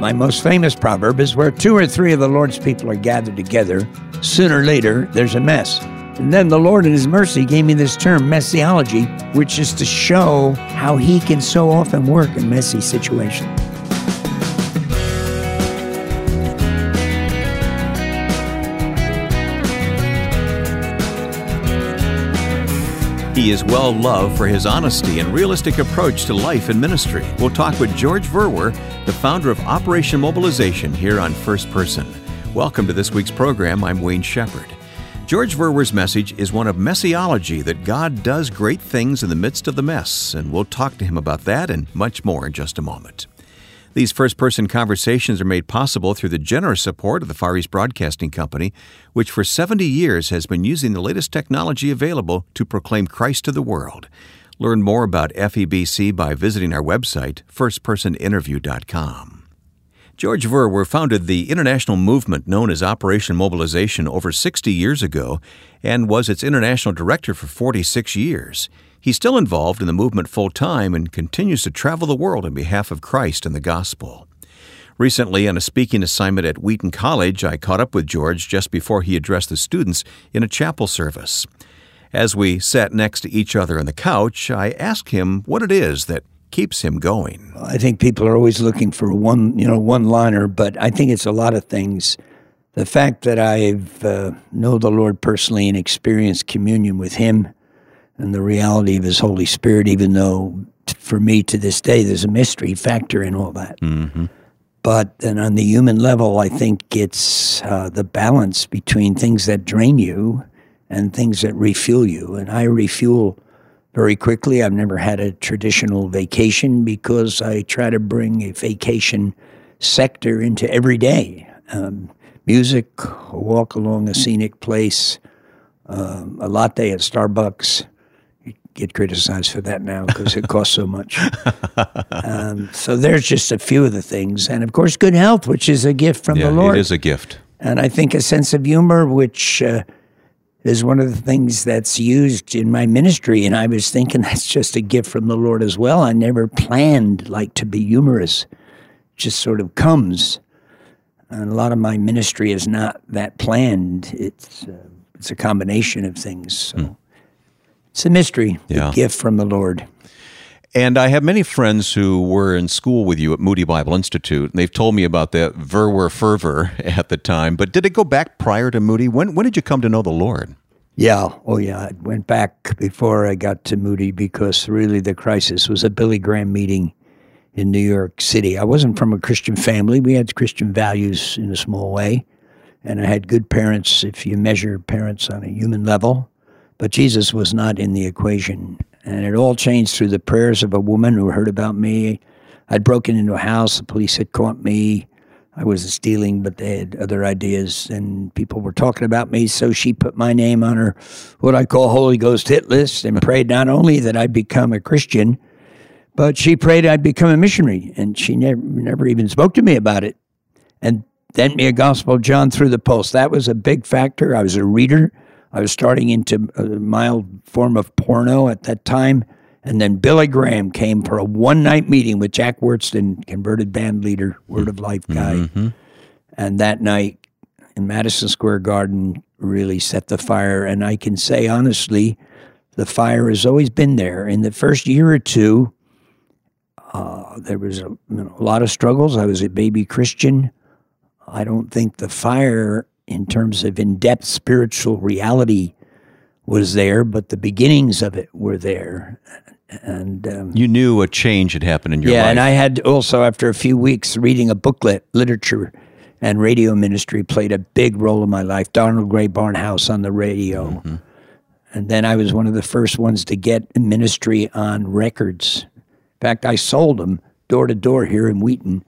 My most famous proverb is where two or three of the Lord's people are gathered together, sooner or later there's a mess. And then the Lord, in His mercy, gave me this term, messiology, which is to show how He can so often work in messy situations. He is well loved for his honesty and realistic approach to life and ministry. We'll talk with George Verwer, the founder of Operation Mobilization, here on First Person. Welcome to this week's program. I'm Wayne Shepherd. George Verwer's message is one of messiology that God does great things in the midst of the mess, and we'll talk to him about that and much more in just a moment. These first person conversations are made possible through the generous support of the Far East Broadcasting Company, which for 70 years has been using the latest technology available to proclaim Christ to the world. Learn more about FEBC by visiting our website, firstpersoninterview.com. George Verwer founded the international movement known as Operation Mobilization over 60 years ago and was its international director for 46 years. He's still involved in the movement full time and continues to travel the world on behalf of Christ and the gospel. Recently, on a speaking assignment at Wheaton College, I caught up with George just before he addressed the students in a chapel service. As we sat next to each other on the couch, I asked him what it is that keeps him going. I think people are always looking for one, you know, one liner, but I think it's a lot of things. The fact that I've uh, know the Lord personally and experienced communion with Him, and the reality of His Holy Spirit, even though for me to this day there's a mystery factor in all that. Mm-hmm. But then on the human level, I think it's uh, the balance between things that drain you and things that refuel you. And I refuel very quickly. I've never had a traditional vacation because I try to bring a vacation sector into every day. Um, music, a walk along a scenic place, um, a latte at Starbucks get criticized for that now because it costs so much. Um, so there's just a few of the things, and of course, good health, which is a gift from yeah, the Lord. It is a gift, and I think a sense of humor, which uh, is one of the things that's used in my ministry. And I was thinking that's just a gift from the Lord as well. I never planned like to be humorous; it just sort of comes. And a lot of my ministry is not that planned. It's uh, it's a combination of things. So. Hmm. It's a mystery, Yeah. a gift from the Lord. And I have many friends who were in school with you at Moody Bible Institute, and they've told me about that Verwer fervor at the time. But did it go back prior to Moody? When when did you come to know the Lord? Yeah, oh yeah. I went back before I got to Moody because really the crisis was a Billy Graham meeting in New York City. I wasn't from a Christian family. We had Christian values in a small way, and I had good parents if you measure parents on a human level. But Jesus was not in the equation. And it all changed through the prayers of a woman who heard about me. I'd broken into a house, the police had caught me. I wasn't stealing, but they had other ideas, and people were talking about me. So she put my name on her, what I call Holy Ghost hit list, and prayed not only that I'd become a Christian, but she prayed I'd become a missionary. And she never, never even spoke to me about it. And sent me a Gospel of John through the post. That was a big factor. I was a reader. I was starting into a mild form of porno at that time. And then Billy Graham came for a one night meeting with Jack Wyrtzen, converted band leader, Word of Life guy. And that night in Madison Square Garden really set the fire. And I can say honestly, the fire has always been there. In the first year or two, uh, there was a, you know, a lot of struggles. I was a baby Christian. I don't think the fire, in terms of in depth spiritual reality, was there, but the beginnings of it were there. And um, You knew a change had happened in your yeah, life. Yeah, and I had also, after a few weeks reading a booklet, literature and radio ministry played a big role in my life. Donald Grey Barnhouse on the radio. Mm-hmm. And then I was one of the first ones to get ministry on records. In fact, I sold them door to door here in Wheaton.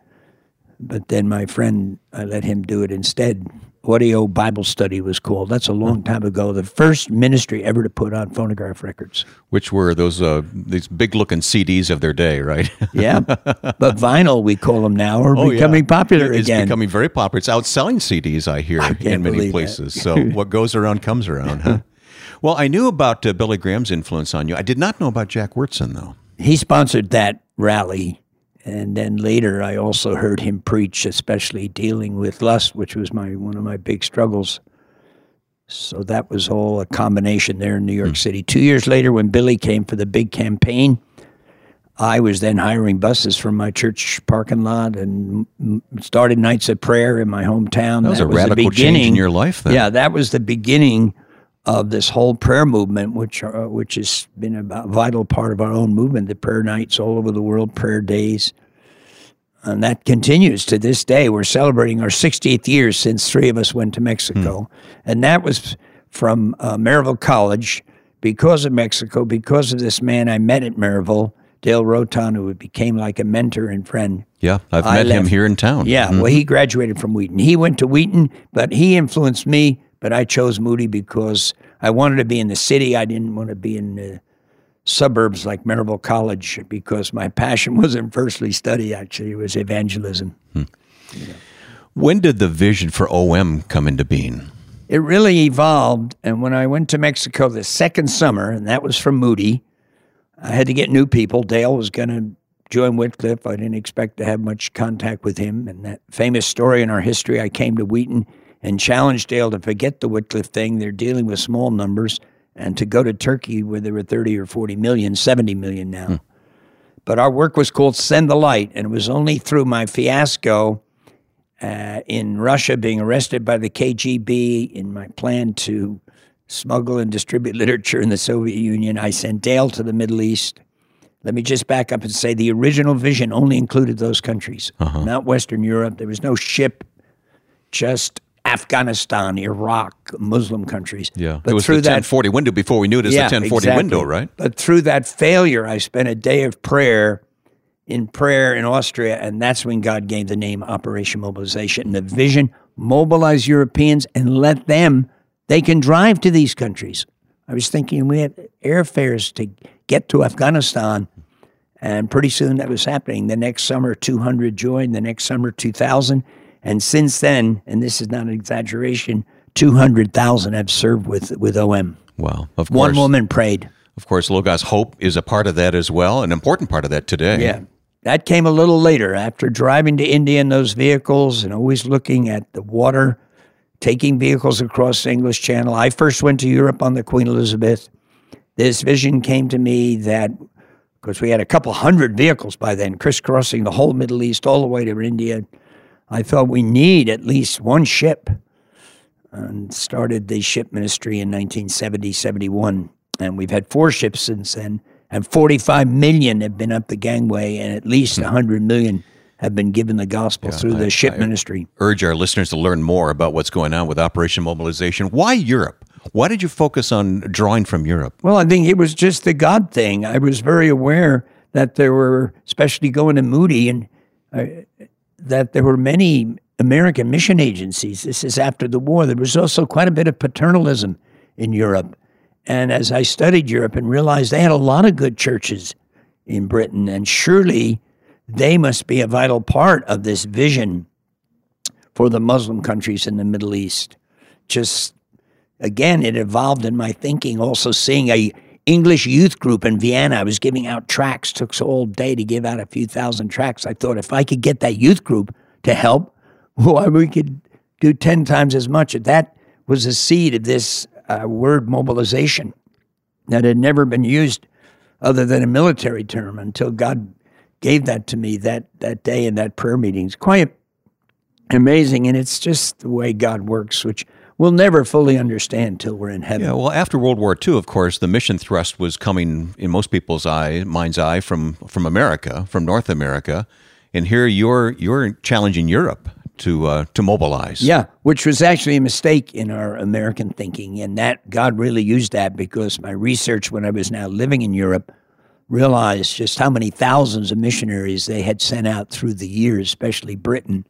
But then my friend, I let him do it instead. Audio Bible Study was called. That's a long time ago. The first ministry ever to put on phonograph records. which were those uh, these big looking CDs of their day, right? Yeah. but vinyl, we call them now, are becoming popular It's again. becoming very popular. It's outselling CDs, I hear, can't in many places. So what goes around comes around, huh? Well, I knew about uh, Billy Graham's influence on you. I did not know about Jack Wyrtzen, though. he sponsored that rally And then later, I also heard him preach, especially dealing with lust, which was my one of my big struggles. So that was all a combination there in New York hmm. City. Two years later, when Billy came for the big campaign, I was then hiring buses from my church parking lot and started nights of prayer in my hometown. That was a the radical change in your life then. Yeah, that was the beginning of this whole prayer movement, which uh, which has been a vital part of our own movement. The prayer nights all over the world, prayer days, and that continues to this day. We're celebrating our 60th year since three of us went to Mexico, and that was from uh, Maryville College because of Mexico, because of this man I met at Maryville, Dale Rhoton, who became like a mentor and friend. Yeah, I've I met him here in town. Yeah, well, he graduated from Wheaton. He went to Wheaton, but he influenced me. But I chose Moody because I wanted to be in the city. I didn't want to be in the suburbs like Maryville College because my passion wasn't firstly study. Actually, it was evangelism. Hmm. When did the vision for OM come into being? It really evolved, and when I went to Mexico the second summer, and that was from Moody, I had to get new people. Dale was going to join Wycliffe. I didn't expect to have much contact with him. And that famous story in our history, I came to Wheaton and challenged Dale to forget the Wycliffe thing. They're dealing with small numbers, and to go to Turkey where there were 30 or 40 million, 70 million now. But our work was called Send the Light, and it was only through my fiasco uh, in Russia, being arrested by the KGB, in my plan to smuggle and distribute literature in the Soviet Union, I sent Dale to the Middle East. Let me just back up and say the original vision only included those countries, not Western Europe. There was no ship, just Afghanistan, Iraq, Muslim countries. Yeah, but it was through the that 1040 window before we knew it as the 1040 exactly. window, right? But through that failure, I spent a day of prayer in prayer in Austria, and that's when God gave the name Operation Mobilization. And the vision mobilize Europeans and let them, they can drive to these countries. I was thinking we had airfares to get to Afghanistan, and pretty soon that was happening. The next summer, 200 joined, the next summer, 2,000. And since then, and this is not an exaggeration, 200,000 have served with, with OM. Wow, of course. One woman prayed. Of course, Logos Hope is a part of that as well, an important part of that today. Yeah. That came a little later after driving to India in those vehicles and always looking at the water, taking vehicles across the English Channel. I first went to Europe on the Queen Elizabeth. This vision came to me that, because we had a couple hundred vehicles by then, crisscrossing the whole Middle East all the way to India. I felt we need at least one ship and started the ship ministry in 1970, 71. And we've had four ships since then, and 45 million have been up the gangway, and at least 100 million have been given the gospel through the ship ministry. Urge our listeners to learn more about what's going on with Operation Mobilization. Why Europe? Why did you focus on drawing from Europe? Well, I think it was just the God thing. I was very aware that there were, especially going to Moody, and uh, that there were many American mission agencies. This is after the war. There was also quite a bit of paternalism in Europe. And as I studied Europe and realized they had a lot of good churches in Britain, and surely they must be a vital part of this vision for the Muslim countries in the Middle East. Just again, it evolved in my thinking. Also, seeing a English youth group in Vienna, I was giving out tracts. Took all day to give out a few thousand tracts. I thought if I could get that youth group to help, why we could do ten times as much. That was the seed of this uh, word mobilization that had never been used other than a military term until God gave that to me that that day in that prayer meeting. It's quite amazing, and it's just the way God works, which we'll never fully understand till we're in heaven. Yeah, well, after World War II, of course, the mission thrust was coming in most people's eye, mind's eye, from from America, from North America, and here you're you're challenging Europe to uh, to mobilize. Yeah, which was actually a mistake in our American thinking, and that God really used that because my research when I was now living in Europe realized just how many thousands of missionaries they had sent out through the years, especially Britain,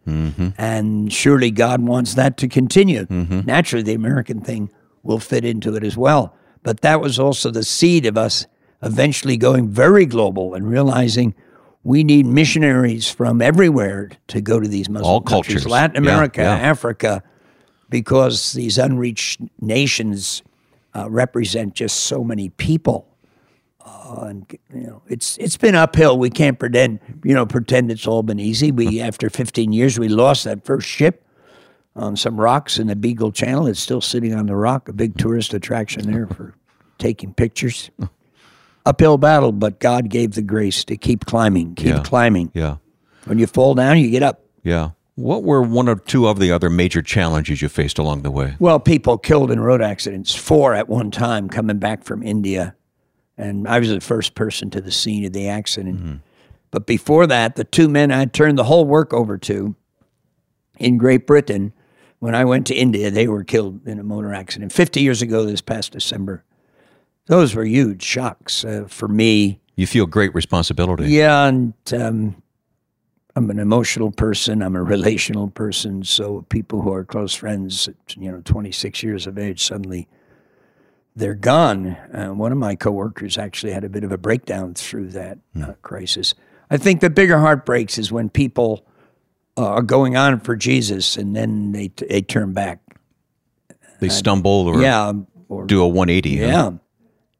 and surely God wants that to continue. Naturally, the American thing will fit into it as well, but that was also the seed of us eventually going very global and realizing. We need missionaries from everywhere to go to these Muslim All countries, cultures. Latin Yeah, America, yeah. Africa, because these unreached nations uh, represent just so many people Uh, and you know, it's it's been uphill. We can't pretend, you know, pretend it's all been easy. We after 15 years, we lost that first ship on some rocks in the Beagle Channel. It's still sitting on the rock, a big tourist attraction there for taking pictures. Uphill battle, but God gave the grace to keep climbing, keep Yeah. climbing. Yeah. When you fall down, you get up. Yeah. What were one or two of the other major challenges you faced along the way? Well, people killed in road accidents, four at one time coming back from India. And I was the first person to the scene of the accident. But before that, the two men I turned the whole work over to in Great Britain, when I went to India, they were killed in a motor accident 50 years ago this past December. Those were huge shocks uh, for me. You feel great responsibility. Yeah, and um, I'm an emotional person. I'm a relational person. So people who are close friends, at, you know, 26 years of age, suddenly they're gone. Uh, one of my coworkers actually had a bit of a breakdown through that uh, crisis. I think the bigger heartbreaks is when people uh, are going on for Jesus and then they they turn back. They stumble or yeah, or do a 180. huh? yeah,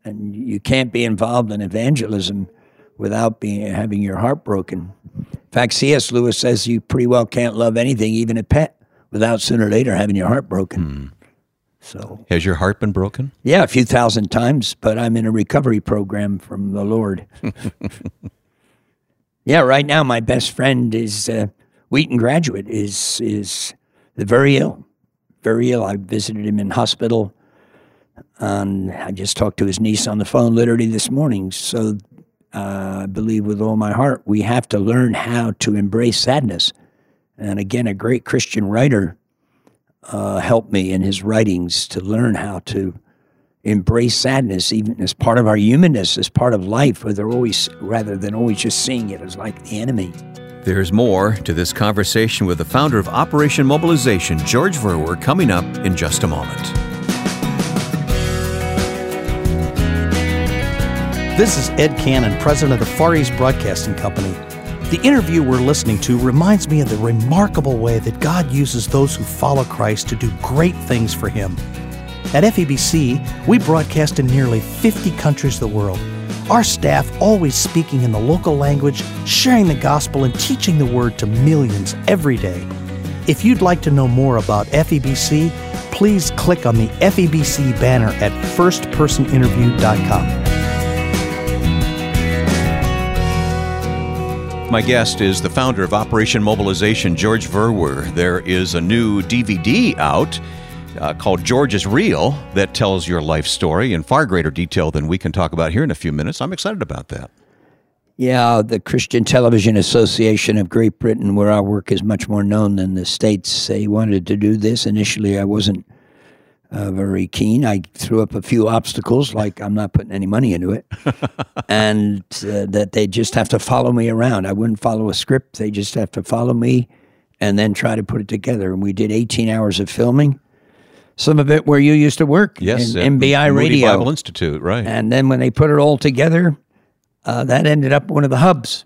and you can't be involved in evangelism without being having your heart broken. In fact, C.S. Lewis says you pretty well can't love anything, even a pet, without sooner or later having your heart broken. So, Has your heart been broken? yeah, a few thousand times, but I'm in a recovery program from the Lord. yeah, right now my best friend is uh, Wheaton graduate is is very ill, very ill. I visited him in hospital. And I just talked to his niece on the phone literally this morning. So uh, I believe with all my heart, we have to learn how to embrace sadness. And again, a great Christian writer uh, helped me in his writings to learn how to embrace sadness, even as part of our humanness, as part of life, rather always rather than always just seeing it as like the enemy. There's more to this conversation with the founder of Operation Mobilization, George Verwer, coming up in just a moment. This is Ed Cannon, president of the Far East Broadcasting Company. The interview we're listening to reminds me of the remarkable way that God uses those who follow Christ to do great things for Him. At FEBC, we broadcast in nearly 50 countries of the world. Our staff always speaking in the local language, sharing the gospel, and teaching the word to millions every day. If you'd like to know more about FEBC, please click on the FEBC banner at firstpersoninterview.com. My guest is the founder of Operation Mobilization, George Verwer. There is a new DVD out uh, called George is Real that tells your life story in far greater detail than we can talk about here in a few minutes. I'm excited about that. Yeah, the Christian Television Association of Great Britain, where our work is much more known than the States, they wanted to do this. Initially, I wasn't uh, very keen. I threw up a few obstacles, like I'm not putting any money into it, and uh, that they just have to follow me around. I wouldn't follow a script, they just have to follow me and then try to put it together. And we did 18 hours of filming, some of it where you used to work Yes, in MBI Radio. Bible Institute, right? And then when they put it all together, uh, that ended up one of the hubs.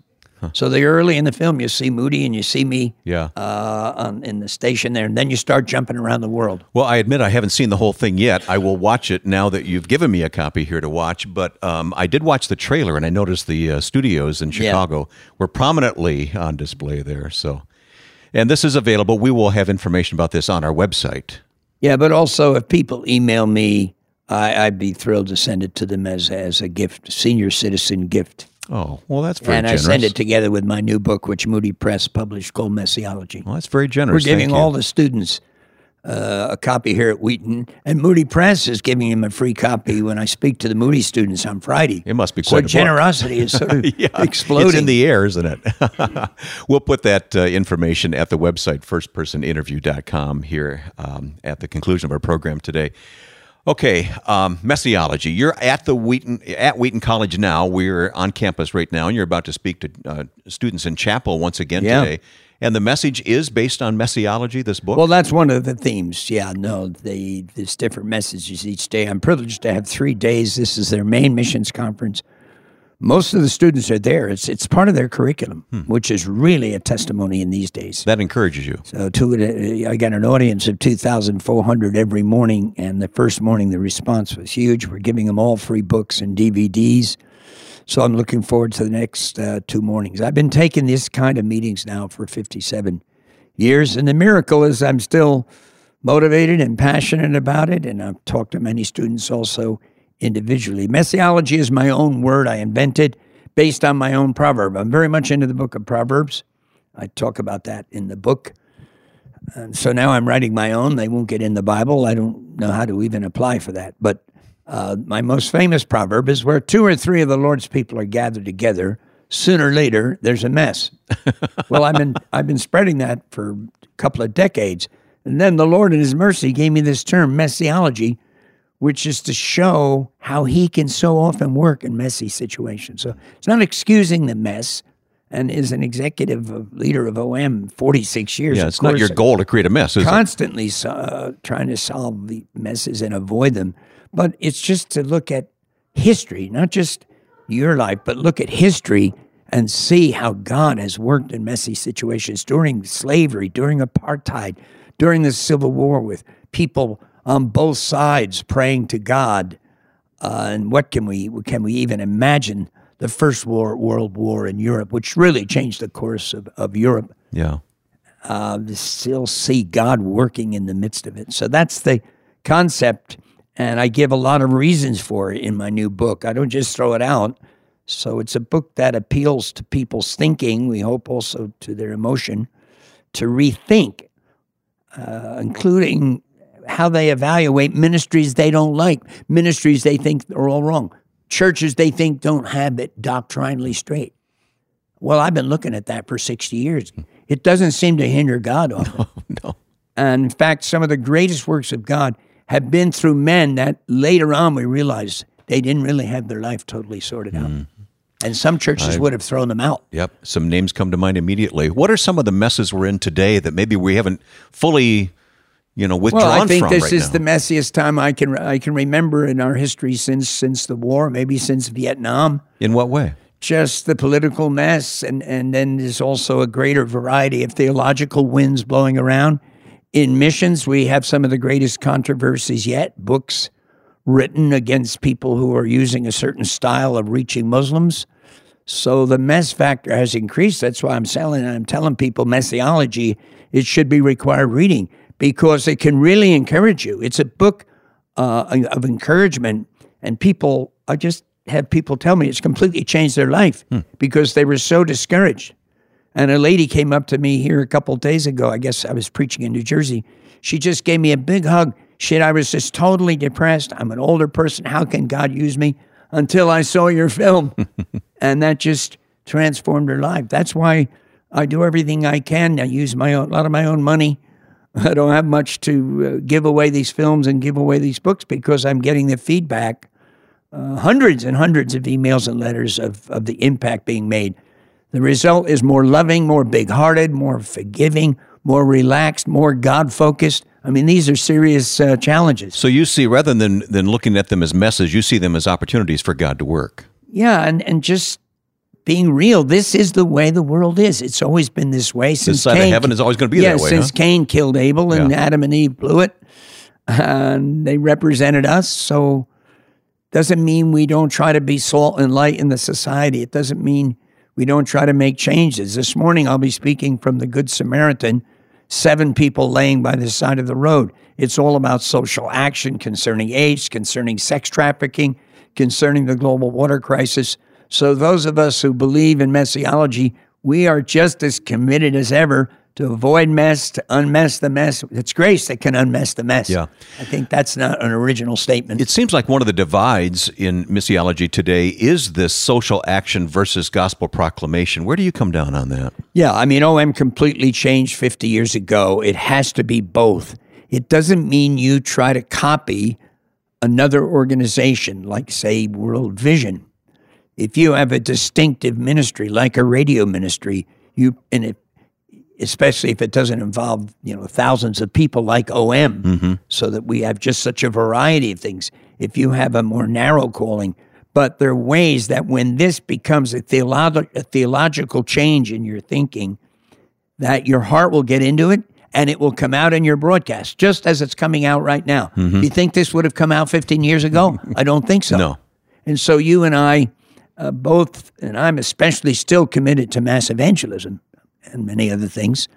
So the early in the film, you see Moody and you see me yeah. uh, on, in the station there, and then you start jumping around the world. Well, I admit I haven't seen the whole thing yet. I will watch it now that you've given me a copy here to watch. But um, I did watch the trailer, and I noticed the uh, studios in Chicago were prominently on display there. So, and this is available. We will have information about this on our website. Yeah, but also if people email me, I, I'd be thrilled to send it to them as as a gift, senior citizen gift. Oh, well, that's very and generous. I send it together with my new book, which Moody Press published called Messiology. well, that's very generous. We're giving all the students uh, a copy here at Wheaton, and Moody Press is giving them a free copy when I speak to the Moody students on Friday. It must be so quite a book. generosity is sort of yeah, exploding. It's in the air, isn't it? we'll put that uh, information at the website, firstpersoninterview.com, here um, at the conclusion of our program today. Okay, um, messiology. You're at the Wheaton at Wheaton College now. We're on campus right now, and you're about to speak to uh, students in chapel once again Yeah. today. And the message is based on messiology. This book. Well, that's one of the themes. Yeah, no, they, there's different messages each day. I'm privileged to have three days. This is their main missions conference. Most of the students are there. It's it's part of their curriculum, Hmm. which is really a testimony in these days. that encourages you. So, to, I got an audience of 2,400 every morning, and the first morning the response was huge. We're giving them all free books and DVDs. So I'm looking forward to the next uh, two mornings. I've been taking this kind of meetings now for 57 years, and the miracle is I'm still motivated and passionate about it. And I've talked to many students also individually. Messiology is my own word I invented based on my own proverb. I'm very much into the book of Proverbs. I talk about that in the book. And so now I'm writing my own. They won't get in the Bible. I don't know how to even apply for that. But uh, my most famous proverb is where two or three of the Lord's people are gathered together, sooner or later there's a mess. well, I've been I've been spreading that for a couple of decades, and then the Lord in His mercy gave me this term, messiology, which is to show how He can so often work in messy situations. So it's not excusing the mess, and is an executive leader of OM 46 years. Yeah, it's not your goal to create a mess, is constantly uh, trying to solve the messes and avoid them. But it's just to look at history, not just your life, but look at history and see how God has worked in messy situations during slavery, during apartheid, during the Civil War, with people on both sides praying to God. Uh, and what can we can we even imagine the First war, World War in Europe, which really changed the course of, of Europe. Yeah. Uh, still see God working in the midst of it. So that's the concept. And I give a lot of reasons for it in my new book. I don't just throw it out. So it's a book that appeals to people's thinking, we hope also to their emotion, to rethink, uh, including how they evaluate ministries they don't like, ministries they think are all wrong churches they think don't have it doctrinally straight. Well, I've been looking at that for 60 years. It doesn't seem to hinder God on no, no. And in fact, some of the greatest works of God have been through men that later on we realized they didn't really have their life totally sorted out. Mm. And some churches I, would have thrown them out. Yep. Some names come to mind immediately. What are some of the messes we're in today that maybe we haven't fully you know withdrawn well, I think this right is now. the messiest time I can I can remember in our history since since the war, maybe since Vietnam. In what way? Just the political mess, and and then there's also a greater variety of theological winds blowing around. In missions, we have some of the greatest controversies yet. Books written against people who are using a certain style of reaching Muslims. So the mess factor has increased. That's why I'm selling. I'm telling people messiology. It should be required reading because it can really encourage you. It's a book uh, of encouragement, and people, I just have people tell me it's completely changed their life hmm. because they were so discouraged. And a lady came up to me here a couple days ago. I guess I was preaching in New Jersey. She just gave me a big hug. Shit, I was just totally depressed. I'm an older person. How can God use me? Until I saw your film. and that just transformed her life. That's why I do everything I can. I use my own, a lot of my own money I don't have much to uh, give away these films and give away these books because I'm getting the feedback, uh, hundreds and hundreds of emails and letters of, of the impact being made. The result is more loving, more big hearted, more forgiving, more relaxed, more God focused. I mean, these are serious uh, challenges. So you see, rather than, than looking at them as messes, you see them as opportunities for God to work. Yeah, and, and just being real. This is the way the world is. It's always been this way since this side Cain, of heaven is always going to be yeah, that way. since huh? Cain killed Abel and Yeah. Adam and Eve blew it, and they represented us. So doesn't mean we don't try to be salt and light in the society. It doesn't mean we don't try to make changes. This morning I'll be speaking from the Good Samaritan. Seven people laying by the side of the road. It's all about social action concerning AIDS, concerning sex trafficking, concerning the global water crisis. So, those of us who believe in messiology, we are just as committed as ever to avoid mess, to unmess the mess. It's grace that can unmess the mess. Yeah. I think that's not an original statement. It seems like one of the divides in missiology today is this social action versus gospel proclamation. Where do you come down on that? Yeah, I mean, OM completely changed 50 years ago. It has to be both. It doesn't mean you try to copy another organization, like, say, World Vision. If you have a distinctive ministry, like a radio ministry, you and it, especially if it doesn't involve you know thousands of people like OM, Mm-hmm. so that we have just such a variety of things. If you have a more narrow calling, but there are ways that when this becomes a, theolo- a theological change in your thinking, that your heart will get into it and it will come out in your broadcast, just as it's coming out right now. Do you think this would have come out 15 years ago? I don't think so. No. And so you and I uh, both, and I'm especially still committed to mass evangelism and many other things.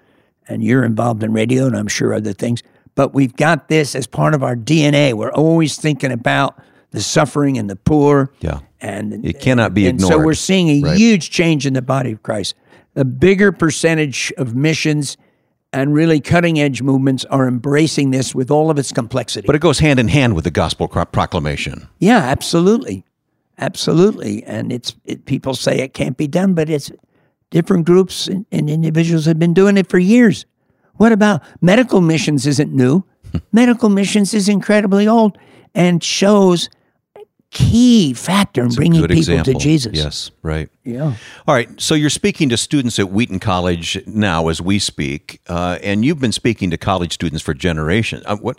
And you're involved in radio, and I'm sure other things. But we've got this as part of our DNA. We're always thinking about the suffering and the poor. Yeah. And it cannot be and ignored. so we're seeing a Right. huge change in the body of Christ. A bigger percentage of missions and really cutting edge movements are embracing this with all of its complexity. But it goes hand in hand with the gospel proclamation. yeah, absolutely, absolutely. And it's it, people say it can't be done, but it's different groups and, and individuals have been doing it for years. What about medical missions? Isn't new. medical missions is incredibly old and shows key factor in bringing people example. to Jesus. Yes, right. Yeah. All right. So you're speaking to students at Wheaton College now, as we speak, uh, and you've been speaking to college students for generations. Uh, what?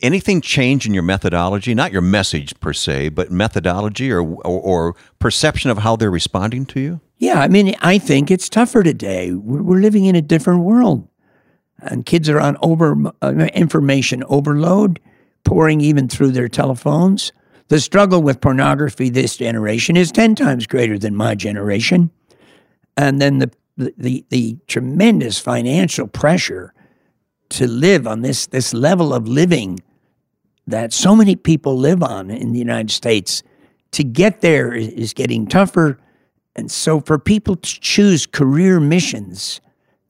Anything change in your methodology? Not your message per se, but methodology or, or, or perception of how they're responding to you? Yeah, I mean, I think it's tougher today. We're, living in a different world, and kids are on over uh, information overload, pouring even through their telephones. The struggle with pornography this generation is ten times greater than my generation, and then the the the tremendous financial pressure to live on this this level of living that so many people live on in the United States. To get there is- getting tougher. And so for people to choose career missions,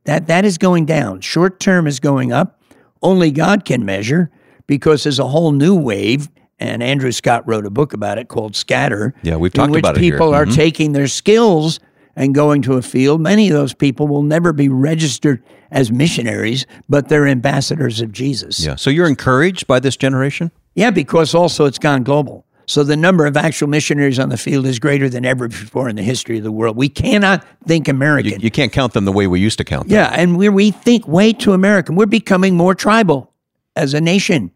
that that is going down. Short term is going up. Only God can measure because there's a whole new wave. And Andrew Scott wrote a book about it called Scatter. Yeah, we've in talked which about it here. people are Mhm. taking their skills and going to a field. Many of those people will never be registered as missionaries, but they're ambassadors of Jesus. Yeah. So you're encouraged by this generation? Yeah, because also it's gone global. So the number of actual missionaries on the field is greater than ever before in the history of the world. We cannot think American. You can't count them the way we used to count them. yeah, and we we think way too American. We're becoming more tribal as a nation.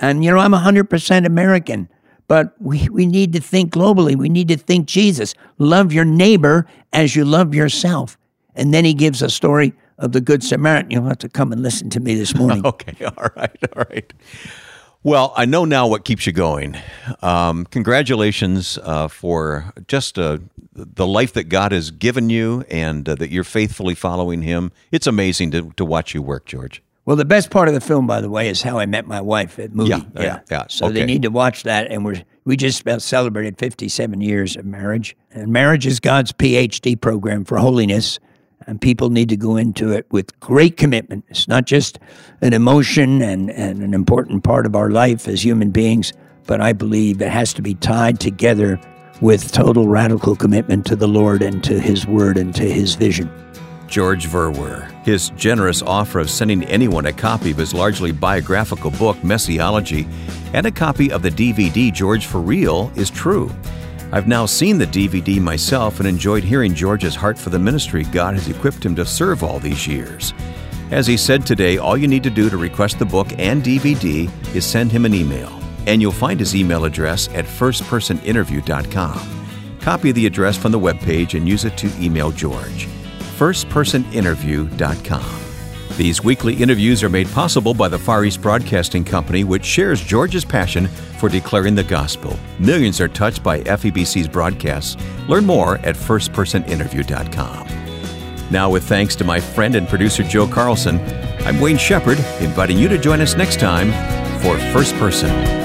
And you know, I'm 100% American, but we, we need to think globally. We need to think Jesus. Love your neighbor as you love yourself. And then he gives a story of the Good Samaritan. You'll have to come and listen to me this morning. Okay, all right, all right. Well, I know now what keeps you going. Um, congratulations uh, for just uh, the life that God has given you and uh, that you're faithfully following Him. It's amazing to, to watch you work, George. Well, the best part of the film, by the way, is how I met my wife at Moody. Yeah, yeah, yeah, So okay. they need to watch that, and we're we just about celebrated 57 years of marriage, and marriage is God's PhD program for holiness, and people need to go into it with great commitment. It's not just an emotion and, and an important part of our life as human beings, but I believe it has to be tied together with total radical commitment to the Lord and to His Word and to His vision. George Verwer. His generous offer of sending anyone a copy of his largely biographical book, Messiology, and a copy of the DVD, George for Real, is true. I've now seen the DVD myself and enjoyed hearing George's heart for the ministry God has equipped him to serve all these years. As he said today, all you need to do to request the book and DVD is send him an email, and you'll find his email address at firstpersoninterview.com. Copy the address from the webpage and use it to email George firstpersoninterview.com. These weekly interviews are made possible by the Far East Broadcasting Company, which shares George's passion for declaring the gospel. Millions are touched by FEBC's broadcasts. Learn more at firstpersoninterview.com. Now, with thanks to my friend and producer Joe Carlson, I'm Wayne Shepherd, inviting you to join us next time for First Person.